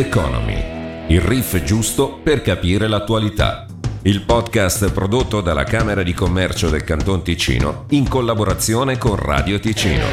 Economy, il riff giusto per capire l'attualità. Il podcast prodotto dalla Camera di Commercio del Canton Ticino in collaborazione con Radio Ticino.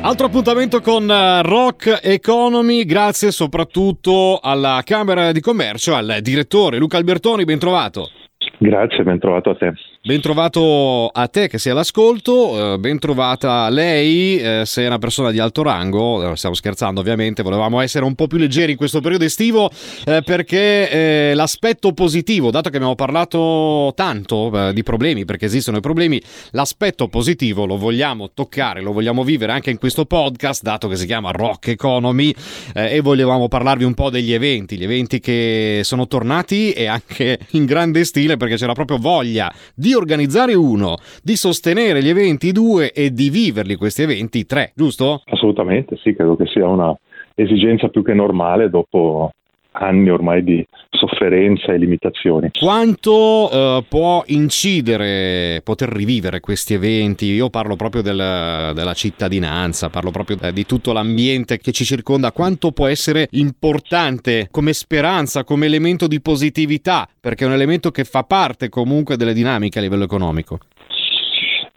Altro appuntamento con eh, Rock Economy, grazie soprattutto alla Camera di Commercio, al direttore Luca Albertoni, ben trovato. Grazie, ben trovato a te. Ben trovato a te che sei all'ascolto, eh, ben trovata lei eh, se è una persona di alto rango, eh, stiamo scherzando ovviamente, volevamo essere un po' più leggeri in questo periodo estivo perché l'aspetto positivo, dato che abbiamo parlato tanto di problemi, perché esistono i problemi, l'aspetto positivo lo vogliamo toccare, lo vogliamo vivere anche in questo podcast, dato che si chiama Rock Economy e volevamo parlarvi un po' degli eventi, gli eventi che sono tornati e anche in grande stile perché c'era proprio voglia di organizzare uno, di sostenere gli eventi due e di viverli questi eventi tre, giusto? Assolutamente, sì, credo che sia una esigenza più che normale dopo anni ormai di sofferenza e limitazioni. Quanto uh, può incidere poter rivivere questi eventi? Io parlo proprio del, della cittadinanza, parlo proprio eh, di tutto l'ambiente che ci circonda. Quanto può essere importante come speranza, come elemento di positività? Perché è un elemento che fa parte comunque delle dinamiche a livello economico.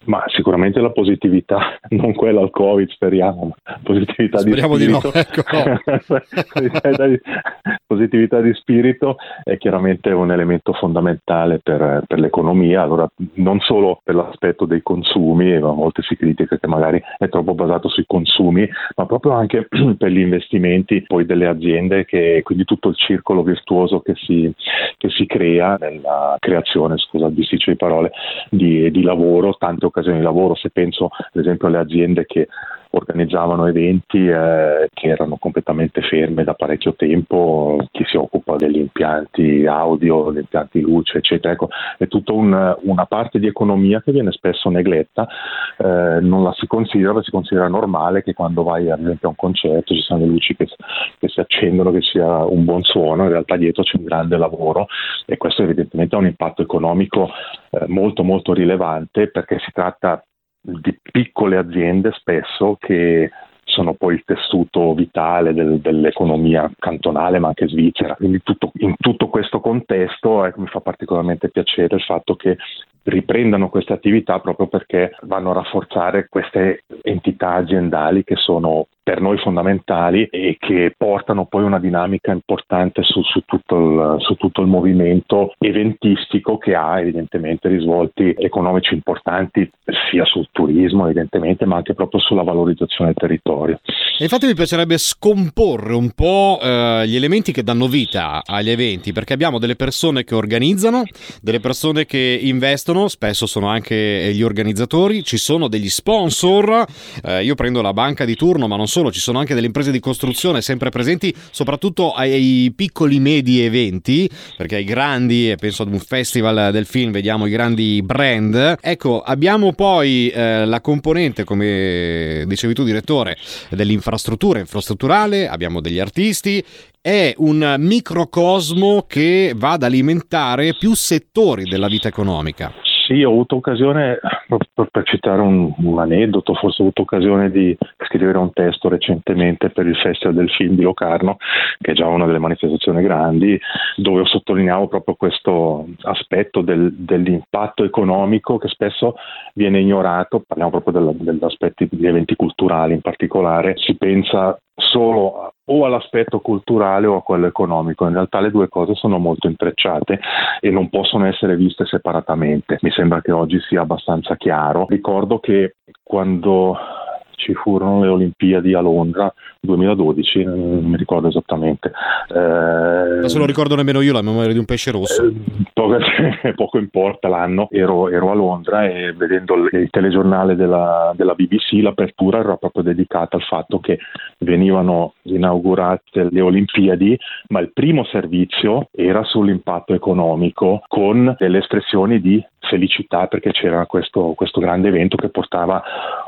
Ma sicuramente la positività, non quella al Covid, speriamo, ma positività speriamo di spirito. Di no, ecco. positività di spirito è chiaramente un elemento fondamentale per, per, l'economia, allora non solo per l'aspetto dei consumi, ma molte si critica che magari è troppo basato sui consumi, ma proprio anche per gli investimenti poi delle aziende, che, quindi tutto il circolo virtuoso che si, che si crea nella creazione, scusa di parole, di, di lavoro, tante occasioni occasioni di lavoro, se penso ad esempio alle aziende che organizzavano eventi eh, che erano completamente ferme da parecchio tempo, chi si occupa degli impianti audio, degli impianti luce, eccetera. Ecco, è tutta un, una parte di economia che viene spesso negletta, eh, non la si considera, si considera normale che quando vai ad esempio a un concerto ci siano le luci che, che si accendono, che sia un buon suono, in realtà dietro c'è un grande lavoro e questo evidentemente ha un impatto economico eh, molto molto rilevante perché si tratta di piccole aziende spesso che sono poi il tessuto vitale del, dell'economia cantonale ma anche svizzera. Quindi tutto, in tutto questo contesto ecco, mi fa particolarmente piacere il fatto che riprendano queste attività proprio perché vanno a rafforzare queste entità aziendali che sono per noi fondamentali e che portano poi una dinamica importante su, su, tutto il, su, tutto il, movimento eventistico che ha evidentemente risvolti economici importanti sia sul turismo evidentemente ma anche proprio sulla valorizzazione del territorio. E infatti mi piacerebbe scomporre un po' eh, gli elementi che danno vita agli eventi perché abbiamo delle persone che organizzano, delle persone che investono, spesso sono anche gli organizzatori, ci sono degli sponsor, eh, io prendo la banca di turno ma non sono solo, ci sono anche delle imprese di costruzione sempre presenti, soprattutto ai piccoli medi eventi, perché ai grandi, penso ad un festival del film, vediamo i grandi brand. Ecco, abbiamo poi eh, la componente, come dicevi tu direttore, dell'infrastruttura infrastrutturale, abbiamo degli artisti è un microcosmo che va ad alimentare più settori della vita economica. Sì, ho avuto occasione, per citare un, un, aneddoto, forse ho avuto occasione di scrivere un testo recentemente per il Festival del Film di Locarno, che è già una delle manifestazioni grandi, dove sottolineavo proprio questo aspetto del, dell'impatto economico che spesso viene ignorato, parliamo proprio degli aspetti di eventi culturali in particolare, si pensa solo o all'aspetto culturale o a quello economico. In realtà le due cose sono molto intrecciate e non possono essere viste separatamente. Mi sembra che oggi sia abbastanza chiaro. Ricordo che quando ci furono le Olimpiadi a Londra 2012, non mi ricordo esattamente. Eh, non se lo ricordo nemmeno io, la memoria di un pesce rosso. Eh, poco, poco, importa l'anno, ero, ero, a Londra e vedendo il telegiornale della, della, BBC l'apertura era proprio dedicata al fatto che venivano inaugurate le Olimpiadi, ma il primo servizio era sull'impatto economico con delle espressioni di felicità perché c'era questo, questo grande evento che portava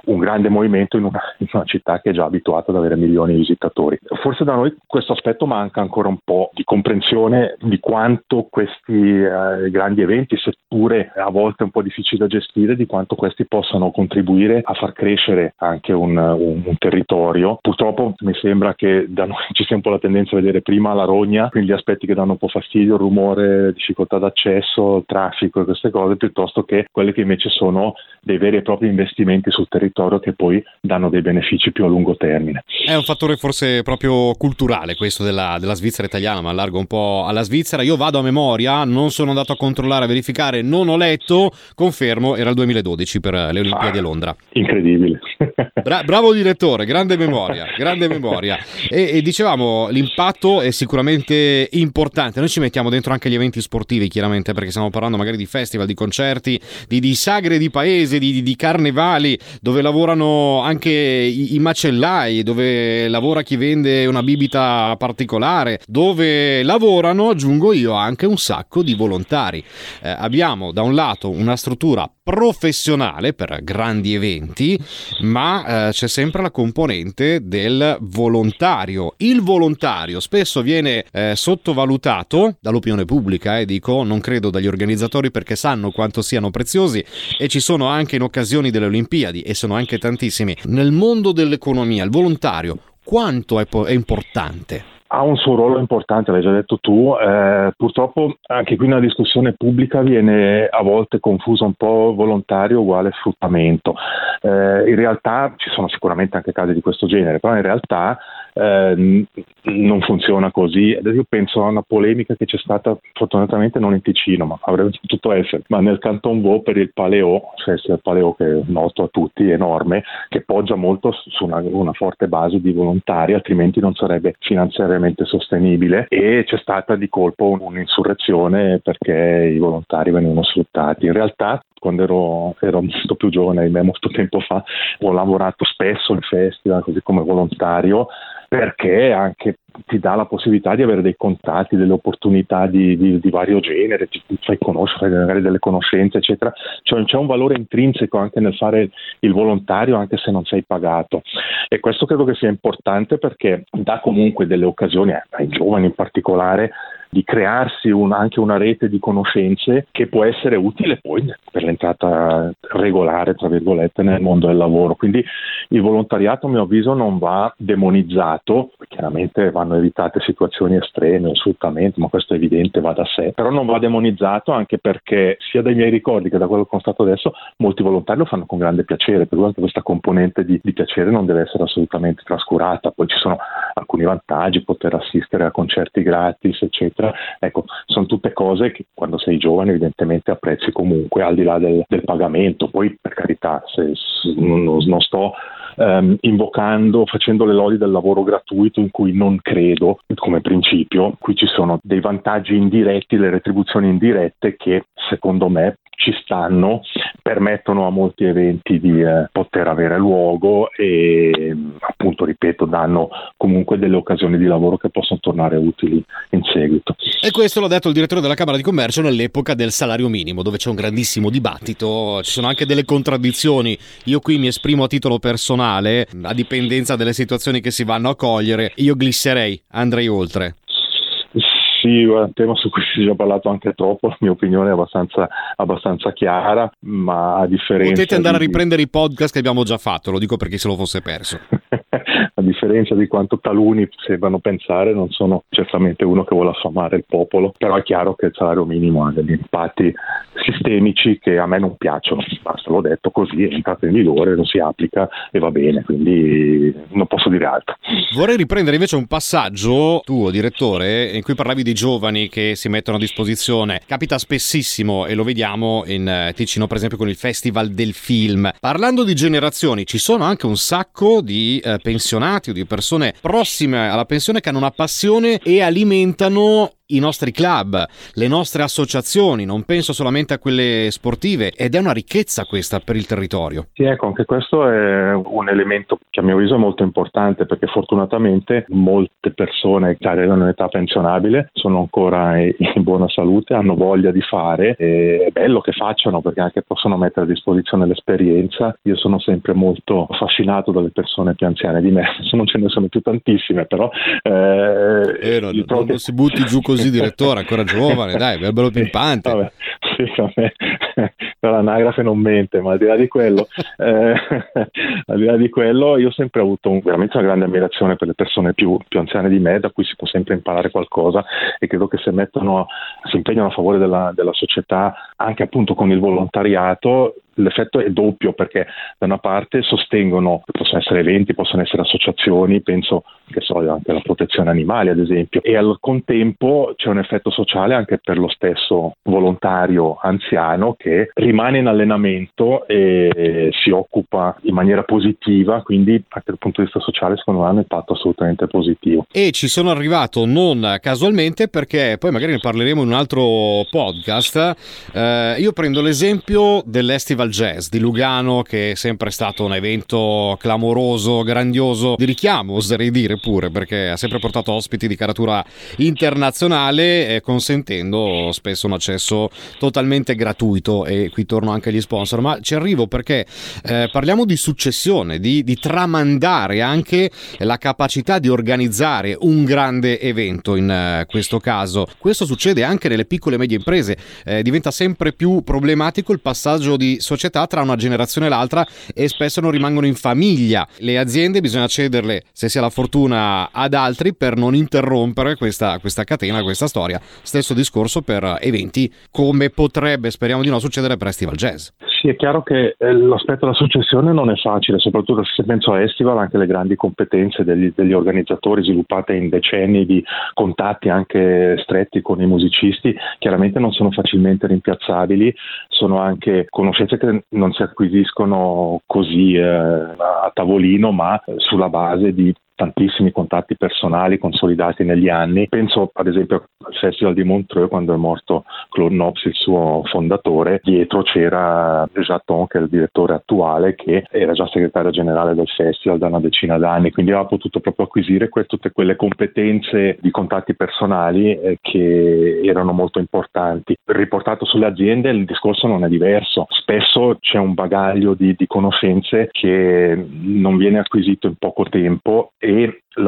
un grande movimento in una, in una città che è già abituata ad avere milioni di visitatori. Forse da noi questo aspetto manca ancora un po' di comprensione di quanto questi eh, grandi eventi, se eppure a volte un po' difficile da gestire di quanto questi possano contribuire a far crescere anche un, un, un territorio. Purtroppo mi sembra che da noi ci sia un po' la tendenza a vedere prima la rogna, quindi gli aspetti che danno un po' fastidio, rumore, difficoltà d'accesso, traffico e queste cose, piuttosto che quelle che invece sono dei veri e propri investimenti sul territorio che poi danno dei benefici più a lungo termine. È un fattore forse proprio culturale questo della, della Svizzera italiana, ma allargo un po' alla Svizzera. Io vado a memoria, non sono andato a controllare, a verificare, non ho letto, confermo, era il 2012 per le Olimpiadi ah, a Londra. Incredibile. Bra- bravo direttore, grande memoria, grande memoria. E, e, dicevamo, l'impatto è sicuramente importante. Noi ci mettiamo dentro anche gli eventi sportivi, chiaramente, perché stiamo parlando magari di festival, di concerti, di, di sagre di paese, di, di, carnevali, dove lavorano anche i, i macellai, dove lavora chi vende una bibita particolare, dove lavorano, aggiungo io, anche un sacco di volontari. Eh, abbiamo da un lato una struttura professionale per grandi eventi, ma eh, c'è sempre la componente del volontario. Il volontario spesso viene eh, sottovalutato dall'opinione pubblica, e eh, dico, non credo dagli organizzatori perché sanno quanto siano preziosi e ci sono anche in occasioni delle Olimpiadi e sono anche tantissimi. Nel mondo dell'economia, il volontario, quanto è, po- è importante? Ha un suo ruolo importante, l'hai già detto tu, eh, purtroppo anche qui nella discussione pubblica viene a volte confuso un po' volontario uguale sfruttamento. Eh, in realtà ci sono sicuramente anche casi di questo genere, però in realtà eh, non funziona così. Io penso a una polemica che c'è stata fortunatamente non in Ticino, ma avrebbe potuto essere, ma nel Canton Vaud per il Paleo, Festival Paleo che è noto a tutti, enorme, che poggia molto su una, una forte base di volontari, altrimenti non sarebbe finanziariamente sostenibile e c'è stata di colpo un'insurrezione perché i volontari venivano sfruttati. In realtà quando ero, ero, molto più giovane, molto tempo fa, ho lavorato spesso in festival, così come volontario, perché anche ti dà la possibilità di avere dei contatti, delle opportunità di, di, di vario genere, ti, ti fai conoscere magari delle conoscenze, eccetera. Cioè c'è un valore intrinseco anche nel fare il volontario anche se non sei pagato. E questo credo che sia importante perché dà comunque delle occasioni, ai giovani in particolare, di crearsi un, anche una rete di conoscenze che può essere utile poi per l'entrata regolare, tra virgolette, nel mondo del lavoro. Quindi il volontariato, a mio avviso, non va demonizzato, chiaramente vanno evitate situazioni estreme, sfruttamento, ma questo è evidente, va da sé, però non va demonizzato anche perché sia dai miei ricordi che da quello che ho constato adesso, molti volontari lo fanno con grande piacere, per cui anche questa componente di, di piacere non deve essere assolutamente trascurata, poi ci sono alcuni vantaggi, poter assistere a concerti gratis, eccetera eccetera. Ecco, sono tutte cose che quando sei giovane evidentemente apprezzi comunque al di là del, del pagamento. Poi per carità, se, se, non, non sto ehm, invocando, facendo le lodi del lavoro gratuito in cui non credo come principio. Qui ci sono dei vantaggi indiretti, le retribuzioni indirette che secondo me ci stanno, permettono a molti eventi di eh, poter avere luogo e appunto, ripeto, danno comunque delle occasioni di lavoro che possono tornare utili in seguito. E questo l'ha detto il direttore della Camera di Commercio nell'epoca del salario minimo, dove c'è un grandissimo dibattito, ci sono anche delle contraddizioni. Io qui mi esprimo a titolo personale, a dipendenza delle situazioni che si vanno a cogliere, io glisserei, andrei oltre. Sì, è un tema su cui si è già parlato anche troppo, la mia opinione è abbastanza, abbastanza chiara, ma a differenza... Potete andare di... a riprendere i podcast che abbiamo già fatto, lo dico per chi se lo fosse perso. a differenza di quanto taluni sembrano pensare, non sono certamente uno che vuole affamare il popolo, però è chiaro che il salario minimo ha degli impatti sistemici che a me non piacciono, basta, l'ho detto così, è entrato in vigore, non si applica e va bene, quindi non posso dire altro. Vorrei riprendere invece un passaggio tuo, direttore, in cui parlavi di giovani che si mettono a disposizione. Capita spessissimo e lo vediamo in eh, Ticino, per esempio, con il Festival del Film. Parlando di generazioni, ci sono anche un sacco di eh, pensionati o di persone prossime alla pensione che hanno una passione e alimentano i nostri club, le nostre associazioni, non penso solamente a quelle sportive ed è una ricchezza questa per il territorio. Sì, ecco, anche questo è un elemento che a mio avviso è molto importante perché fortunatamente molte persone che arrivano in età pensionabile sono ancora in buona salute, hanno voglia di fare e è bello che facciano perché anche possono mettere a disposizione l'esperienza. Io sono sempre molto affascinato dalle persone più anziane di me, non ce ne sono più tantissime, però eh, eh, non, non che... si butti giù così direttore, ancora giovane, dai, bello pimpante. Vabbè, sì, vabbè. l'anagrafe non mente, ma al di là di quello, eh, al di là di quello io ho sempre avuto un, veramente una grande ammirazione per le persone più, più, anziane di me, da cui si può sempre imparare qualcosa e credo che se mettono, si impegnano a favore della, della società anche appunto con il volontariato, l'effetto è doppio perché da una parte sostengono, possono essere eventi, possono essere associazioni, penso che so, anche alla protezione animali ad esempio, e al contempo c'è un effetto sociale anche per lo stesso volontario anziano che rimane in allenamento e si occupa in maniera positiva, quindi anche dal punto di vista sociale secondo me ha un impatto assolutamente positivo. E ci sono arrivato non casualmente perché poi magari ne parleremo in un altro podcast, eh, io prendo l'esempio dell'Estival Jazz di Lugano che è sempre stato un evento clamoroso, grandioso, di richiamo oserei dire pure perché ha sempre portato ospiti di caratura internazionale eh, consentendo spesso un accesso totalmente gratuito e qui torno anche agli sponsor ma ci arrivo perché eh, parliamo di successione, di, di tramandare anche la capacità di organizzare un grande evento in uh, questo caso. Questo succede anche nelle piccole e medie imprese, eh, diventa sempre più problematico il passaggio di società tra una generazione e l'altra e spesso non rimangono in famiglia. Le aziende bisogna cederle, se si ha la fortuna, ad altri per non interrompere questa, questa catena, questa storia. Stesso discorso per eventi come potrebbe, speriamo di no, succedere per Estival Jazz. Sì, è chiaro che eh, l'aspetto della successione non è facile, soprattutto se penso a Estival, anche le grandi competenze degli, degli organizzatori sviluppate in decenni di contatti anche stretti con i musicisti, chiaramente non sono facilmente rimpiazzabili, sono anche conoscenze che non si acquisiscono così eh, a tavolino, ma sulla base di tantissimi contatti personali consolidati negli anni. Penso ad esempio al Festival di Montreux quando è morto Claude Nobs, il suo fondatore, dietro c'era Jaton che è il direttore attuale che era già segretario generale del festival da una decina d'anni, quindi aveva potuto proprio acquisire que- tutte quelle competenze di contatti personali eh, che erano molto importanti. Riportato sulle aziende il discorso non è diverso, spesso c'è un bagaglio di, di conoscenze che non viene acquisito in poco tempo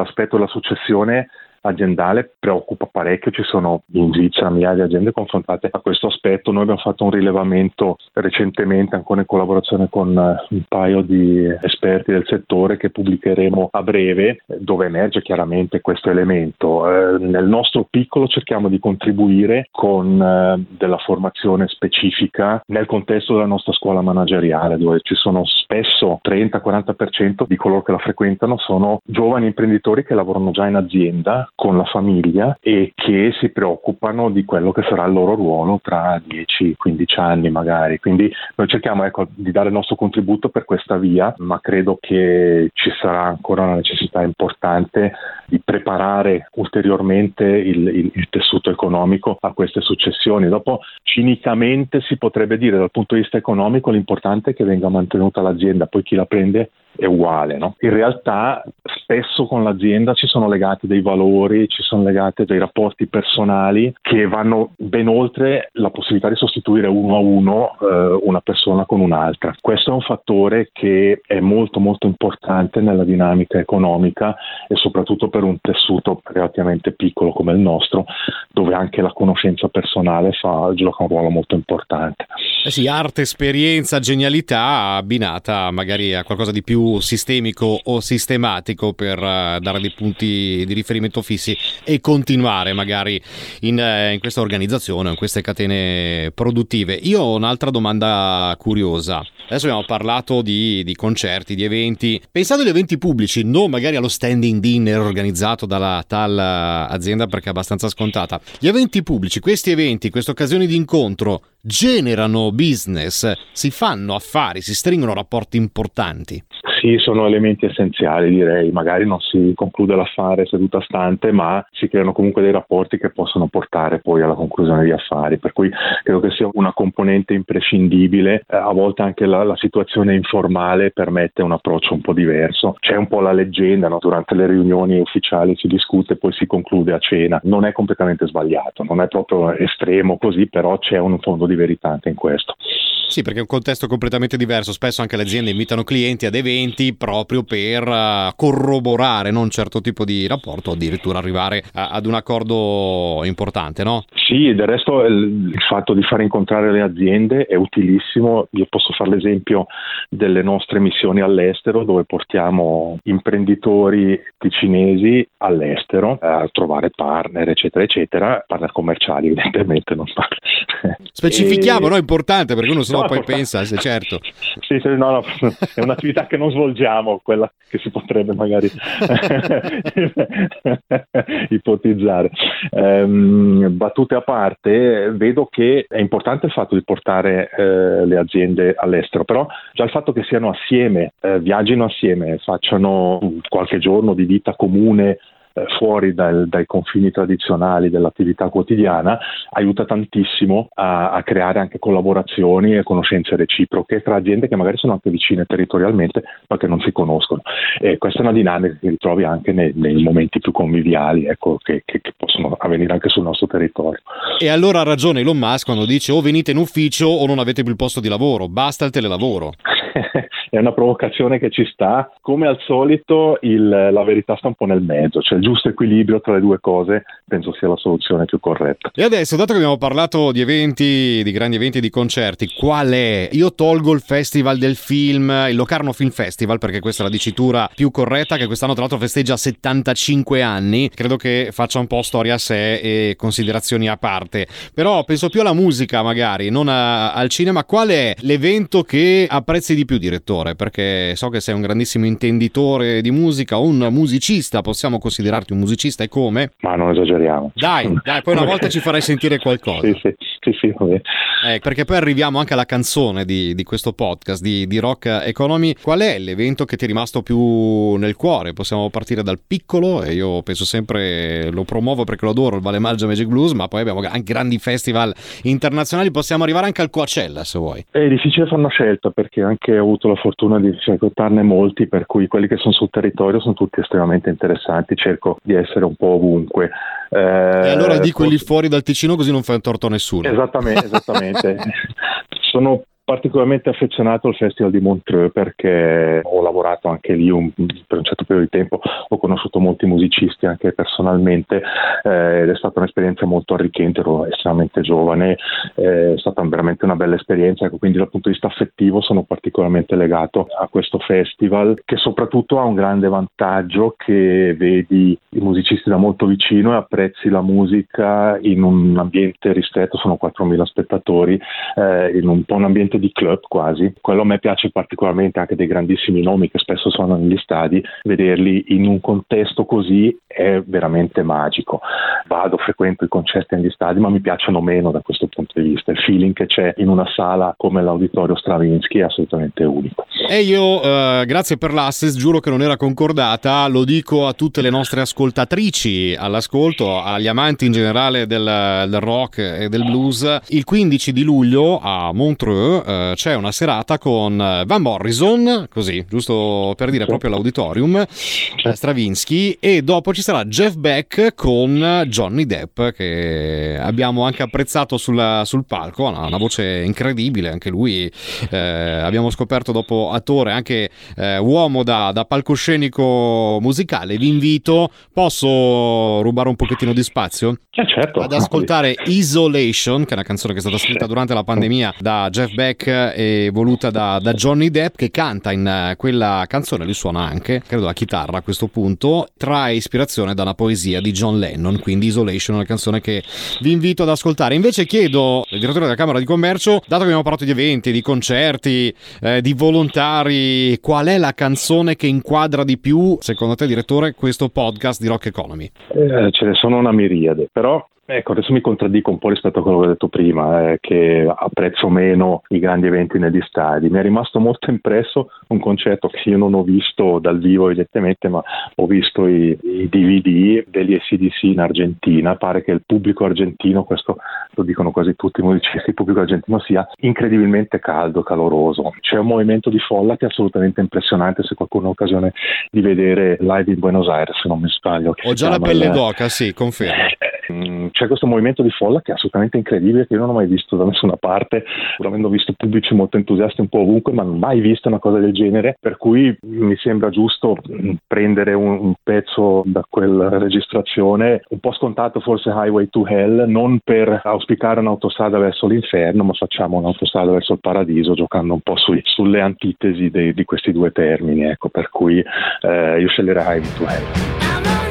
l'aspetto della successione aziendale preoccupa parecchio, ci sono in Svizzera migliaia di aziende confrontate a questo aspetto. Noi abbiamo fatto un rilevamento recentemente, ancora in collaborazione con eh, un paio di esperti del settore che pubblicheremo a breve, dove emerge chiaramente questo elemento. Eh, nel nostro piccolo cerchiamo di contribuire con eh, della formazione specifica nel contesto della nostra scuola manageriale, dove ci sono spesso 30-40% di coloro che la frequentano sono giovani imprenditori che lavorano già in azienda con la famiglia e che si preoccupano di quello che sarà il loro ruolo tra 10-15 anni magari. Quindi noi cerchiamo ecco, di dare il nostro contributo per questa via, ma credo che ci sarà ancora una necessità importante di preparare ulteriormente il, il, il tessuto economico a queste successioni. Dopo cinicamente si potrebbe dire dal punto di vista economico l'importante è che venga mantenuta l'azienda, poi chi la prende è uguale. No? In realtà spesso con l'azienda ci sono legati dei valori, ci sono legati dei rapporti personali che vanno ben oltre la possibilità di sostituire uno a uno eh, una persona con un'altra. Questo è un fattore che è molto molto importante nella dinamica economica e soprattutto per un tessuto relativamente piccolo come il nostro, dove anche la conoscenza personale fa, gioca un ruolo molto importante. Eh sì, arte, esperienza, genialità abbinata magari a qualcosa di più sistemico o sistematico per uh, dare dei punti di riferimento fissi e continuare magari in, uh, in questa organizzazione, in queste catene produttive. Io ho un'altra domanda curiosa. Adesso abbiamo parlato di, di concerti, di eventi. Pensando agli eventi pubblici, non magari allo standing dinner organizzato dalla tal eh, azienda perché è abbastanza scontata. Gli eventi pubblici, questi eventi, queste occasioni di incontro generano business, si fanno affari, si stringono rapporti importanti. Sì, sono elementi essenziali direi, magari non si conclude l'affare seduta stante, ma si creano comunque dei rapporti che possono portare poi alla conclusione di affari, per cui credo che sia una componente imprescindibile, eh, a volte anche la, la, situazione informale permette un approccio un po' diverso, c'è un po' la leggenda, no? durante le riunioni ufficiali si discute, poi si conclude a cena, non è completamente sbagliato, non è proprio estremo così, però c'è un fondo di verità anche in questo. Sì, perché è un contesto completamente diverso. Spesso anche le aziende invitano clienti ad eventi proprio per uh, corroborare non un certo tipo di rapporto addirittura arrivare a, ad un accordo importante, no? Sì, del resto il, il fatto di far incontrare le aziende è utilissimo. Io posso fare l'esempio delle nostre missioni all'estero dove portiamo imprenditori cinesi all'estero a trovare partner, eccetera, eccetera, partner commerciali evidentemente, non partner. Specifichiamo, e... no? È importante perché uno sennò no, poi pensa, se certo. Sì, sì, no, no, è un'attività che non svolgiamo, quella che si potrebbe magari ipotizzare. Um, battute a parte, vedo che è importante il fatto di portare eh, le aziende all'estero, però già il fatto che siano assieme, eh, viaggino assieme, facciano qualche giorno di vita comune eh, fuori dal, dai confini tradizionali dell'attività quotidiana aiuta tantissimo a, a, creare anche collaborazioni e conoscenze reciproche tra aziende che magari sono anche vicine territorialmente ma che non si conoscono e questa è una dinamica che ritrovi anche nei, nei momenti più conviviali ecco, che, che, che, possono avvenire anche sul nostro territorio. E allora ha ragione Elon Musk quando dice o venite in ufficio o non avete più il posto di lavoro, basta il telelavoro. è una provocazione che ci sta. Come al solito il, la verità sta un po' nel mezzo, cioè il giusto equilibrio tra le due cose penso sia la soluzione più corretta. E adesso, dato che abbiamo parlato di eventi, di grandi eventi, di concerti, qual è? Io tolgo il Festival del Film, il Locarno Film Festival, perché questa è la dicitura più corretta, che quest'anno tra l'altro festeggia 75 anni, credo che faccia un po' storia a sé e considerazioni a parte. Però penso più alla musica magari, non a, al cinema. Qual è l'evento che apprezzi di più, direttore? perché so che sei un grandissimo intenditore di musica, un musicista, possiamo considerarti un musicista e come? Ma non esageriamo. Dai, dai, poi una volta ci farai sentire qualcosa. Sì, sì, sì, sì eh, perché poi arriviamo anche alla canzone di, di questo podcast di, di, Rock Economy. Qual è l'evento che ti è rimasto più nel cuore? Possiamo partire dal piccolo e io penso sempre, lo promuovo perché lo adoro, il Vale Malgia Magic Blues, ma poi abbiamo anche grandi festival internazionali, possiamo arrivare anche al Coachella se vuoi. È difficile fare una scelta perché anche ho avuto la fortuna fortuna di frequentarne molti, per cui quelli che sono sul territorio sono tutti estremamente interessanti, cerco di essere un po' ovunque. Eh, e allora di quelli fuori dal Ticino così non fai un torto a nessuno. Esattamente, esattamente. sono particolarmente affezionato al Festival di Montreux perché ho lavorato anche lì un, per un certo periodo di tempo, ho conosciuto molti musicisti anche personalmente eh, ed è stata un'esperienza molto arricchente, ero estremamente giovane, eh, è stata veramente una bella esperienza, ecco, quindi dal punto di vista affettivo sono particolarmente legato a questo festival che soprattutto ha un grande vantaggio che vedi i musicisti da molto vicino e apprezzi la musica in un ambiente ristretto, sono 4.000 spettatori, eh, in un po' un ambiente di club quasi. Quello a me piace particolarmente anche dei grandissimi nomi che spesso sono negli stadi, vederli in un contesto così è veramente magico. Vado, frequento i concerti negli stadi, ma mi piacciono meno da questo punto di vista. Il feeling che c'è in una sala come l'Auditorio Stravinsky è assolutamente unico. E io, eh, grazie per l'assist, giuro che non era concordata, lo dico a tutte le nostre ascoltatrici all'ascolto, agli amanti in generale del, del rock e del blues. Il 15 di luglio a Montreux eh, c'è una serata con eh, Van Morrison, così, giusto per dire proprio all'auditorium, eh, Stravinsky, e dopo ci sarà Jeff Beck con Johnny Depp, che abbiamo anche apprezzato sulla, sul palco, ha una voce incredibile, anche lui eh, abbiamo scoperto dopo attore, anche eh, uomo da, da palcoscenico musicale. Vi invito, posso rubare un pochettino di spazio? Certo. Ad ascoltare Isolation, che è una canzone che è stata scritta durante la pandemia da Jeff Beck e voluta da, da, Johnny Depp che canta in eh, quella canzone, lui suona anche, credo la chitarra a questo punto, trae ispirazione da una poesia di John Lennon, quindi Isolation una canzone che vi invito ad ascoltare. Invece chiedo al direttore della Camera di Commercio, dato che abbiamo parlato di eventi, di concerti, eh, di volontari, qual è la canzone che inquadra di più, secondo te direttore, questo podcast di Rock Economy? Eh, ce ne sono una miriade, però Ecco, adesso mi contraddico un po' rispetto a quello che ho detto prima, eh, che apprezzo meno i grandi eventi negli stadi. Mi è rimasto molto impresso un concetto che io non ho visto dal vivo evidentemente, ma ho visto i, i DVD degli SDC in Argentina. Pare che il pubblico argentino, questo lo dicono quasi tutti i musicisti, il pubblico argentino sia incredibilmente caldo, caloroso. C'è un movimento di folla che è assolutamente impressionante se qualcuno ha occasione di vedere live in Buenos Aires, se non mi sbaglio. Ho già la pelle il... d'oca, sì, confermo. Mm, c'è questo movimento di folla che è assolutamente incredibile, che io non ho mai visto da nessuna parte, pur avendo visto pubblici molto entusiasti un po' ovunque, ma non ho mai visto una cosa del genere, per cui mi sembra giusto prendere un, un pezzo da quella registrazione, un po' scontato forse Highway to Hell, non per auspicare un'autostrada verso l'inferno, ma facciamo un'autostrada verso il paradiso, giocando un po' sui, sulle antitesi de, di questi due termini, ecco, per cui eh, io sceglierei Highway to Hell.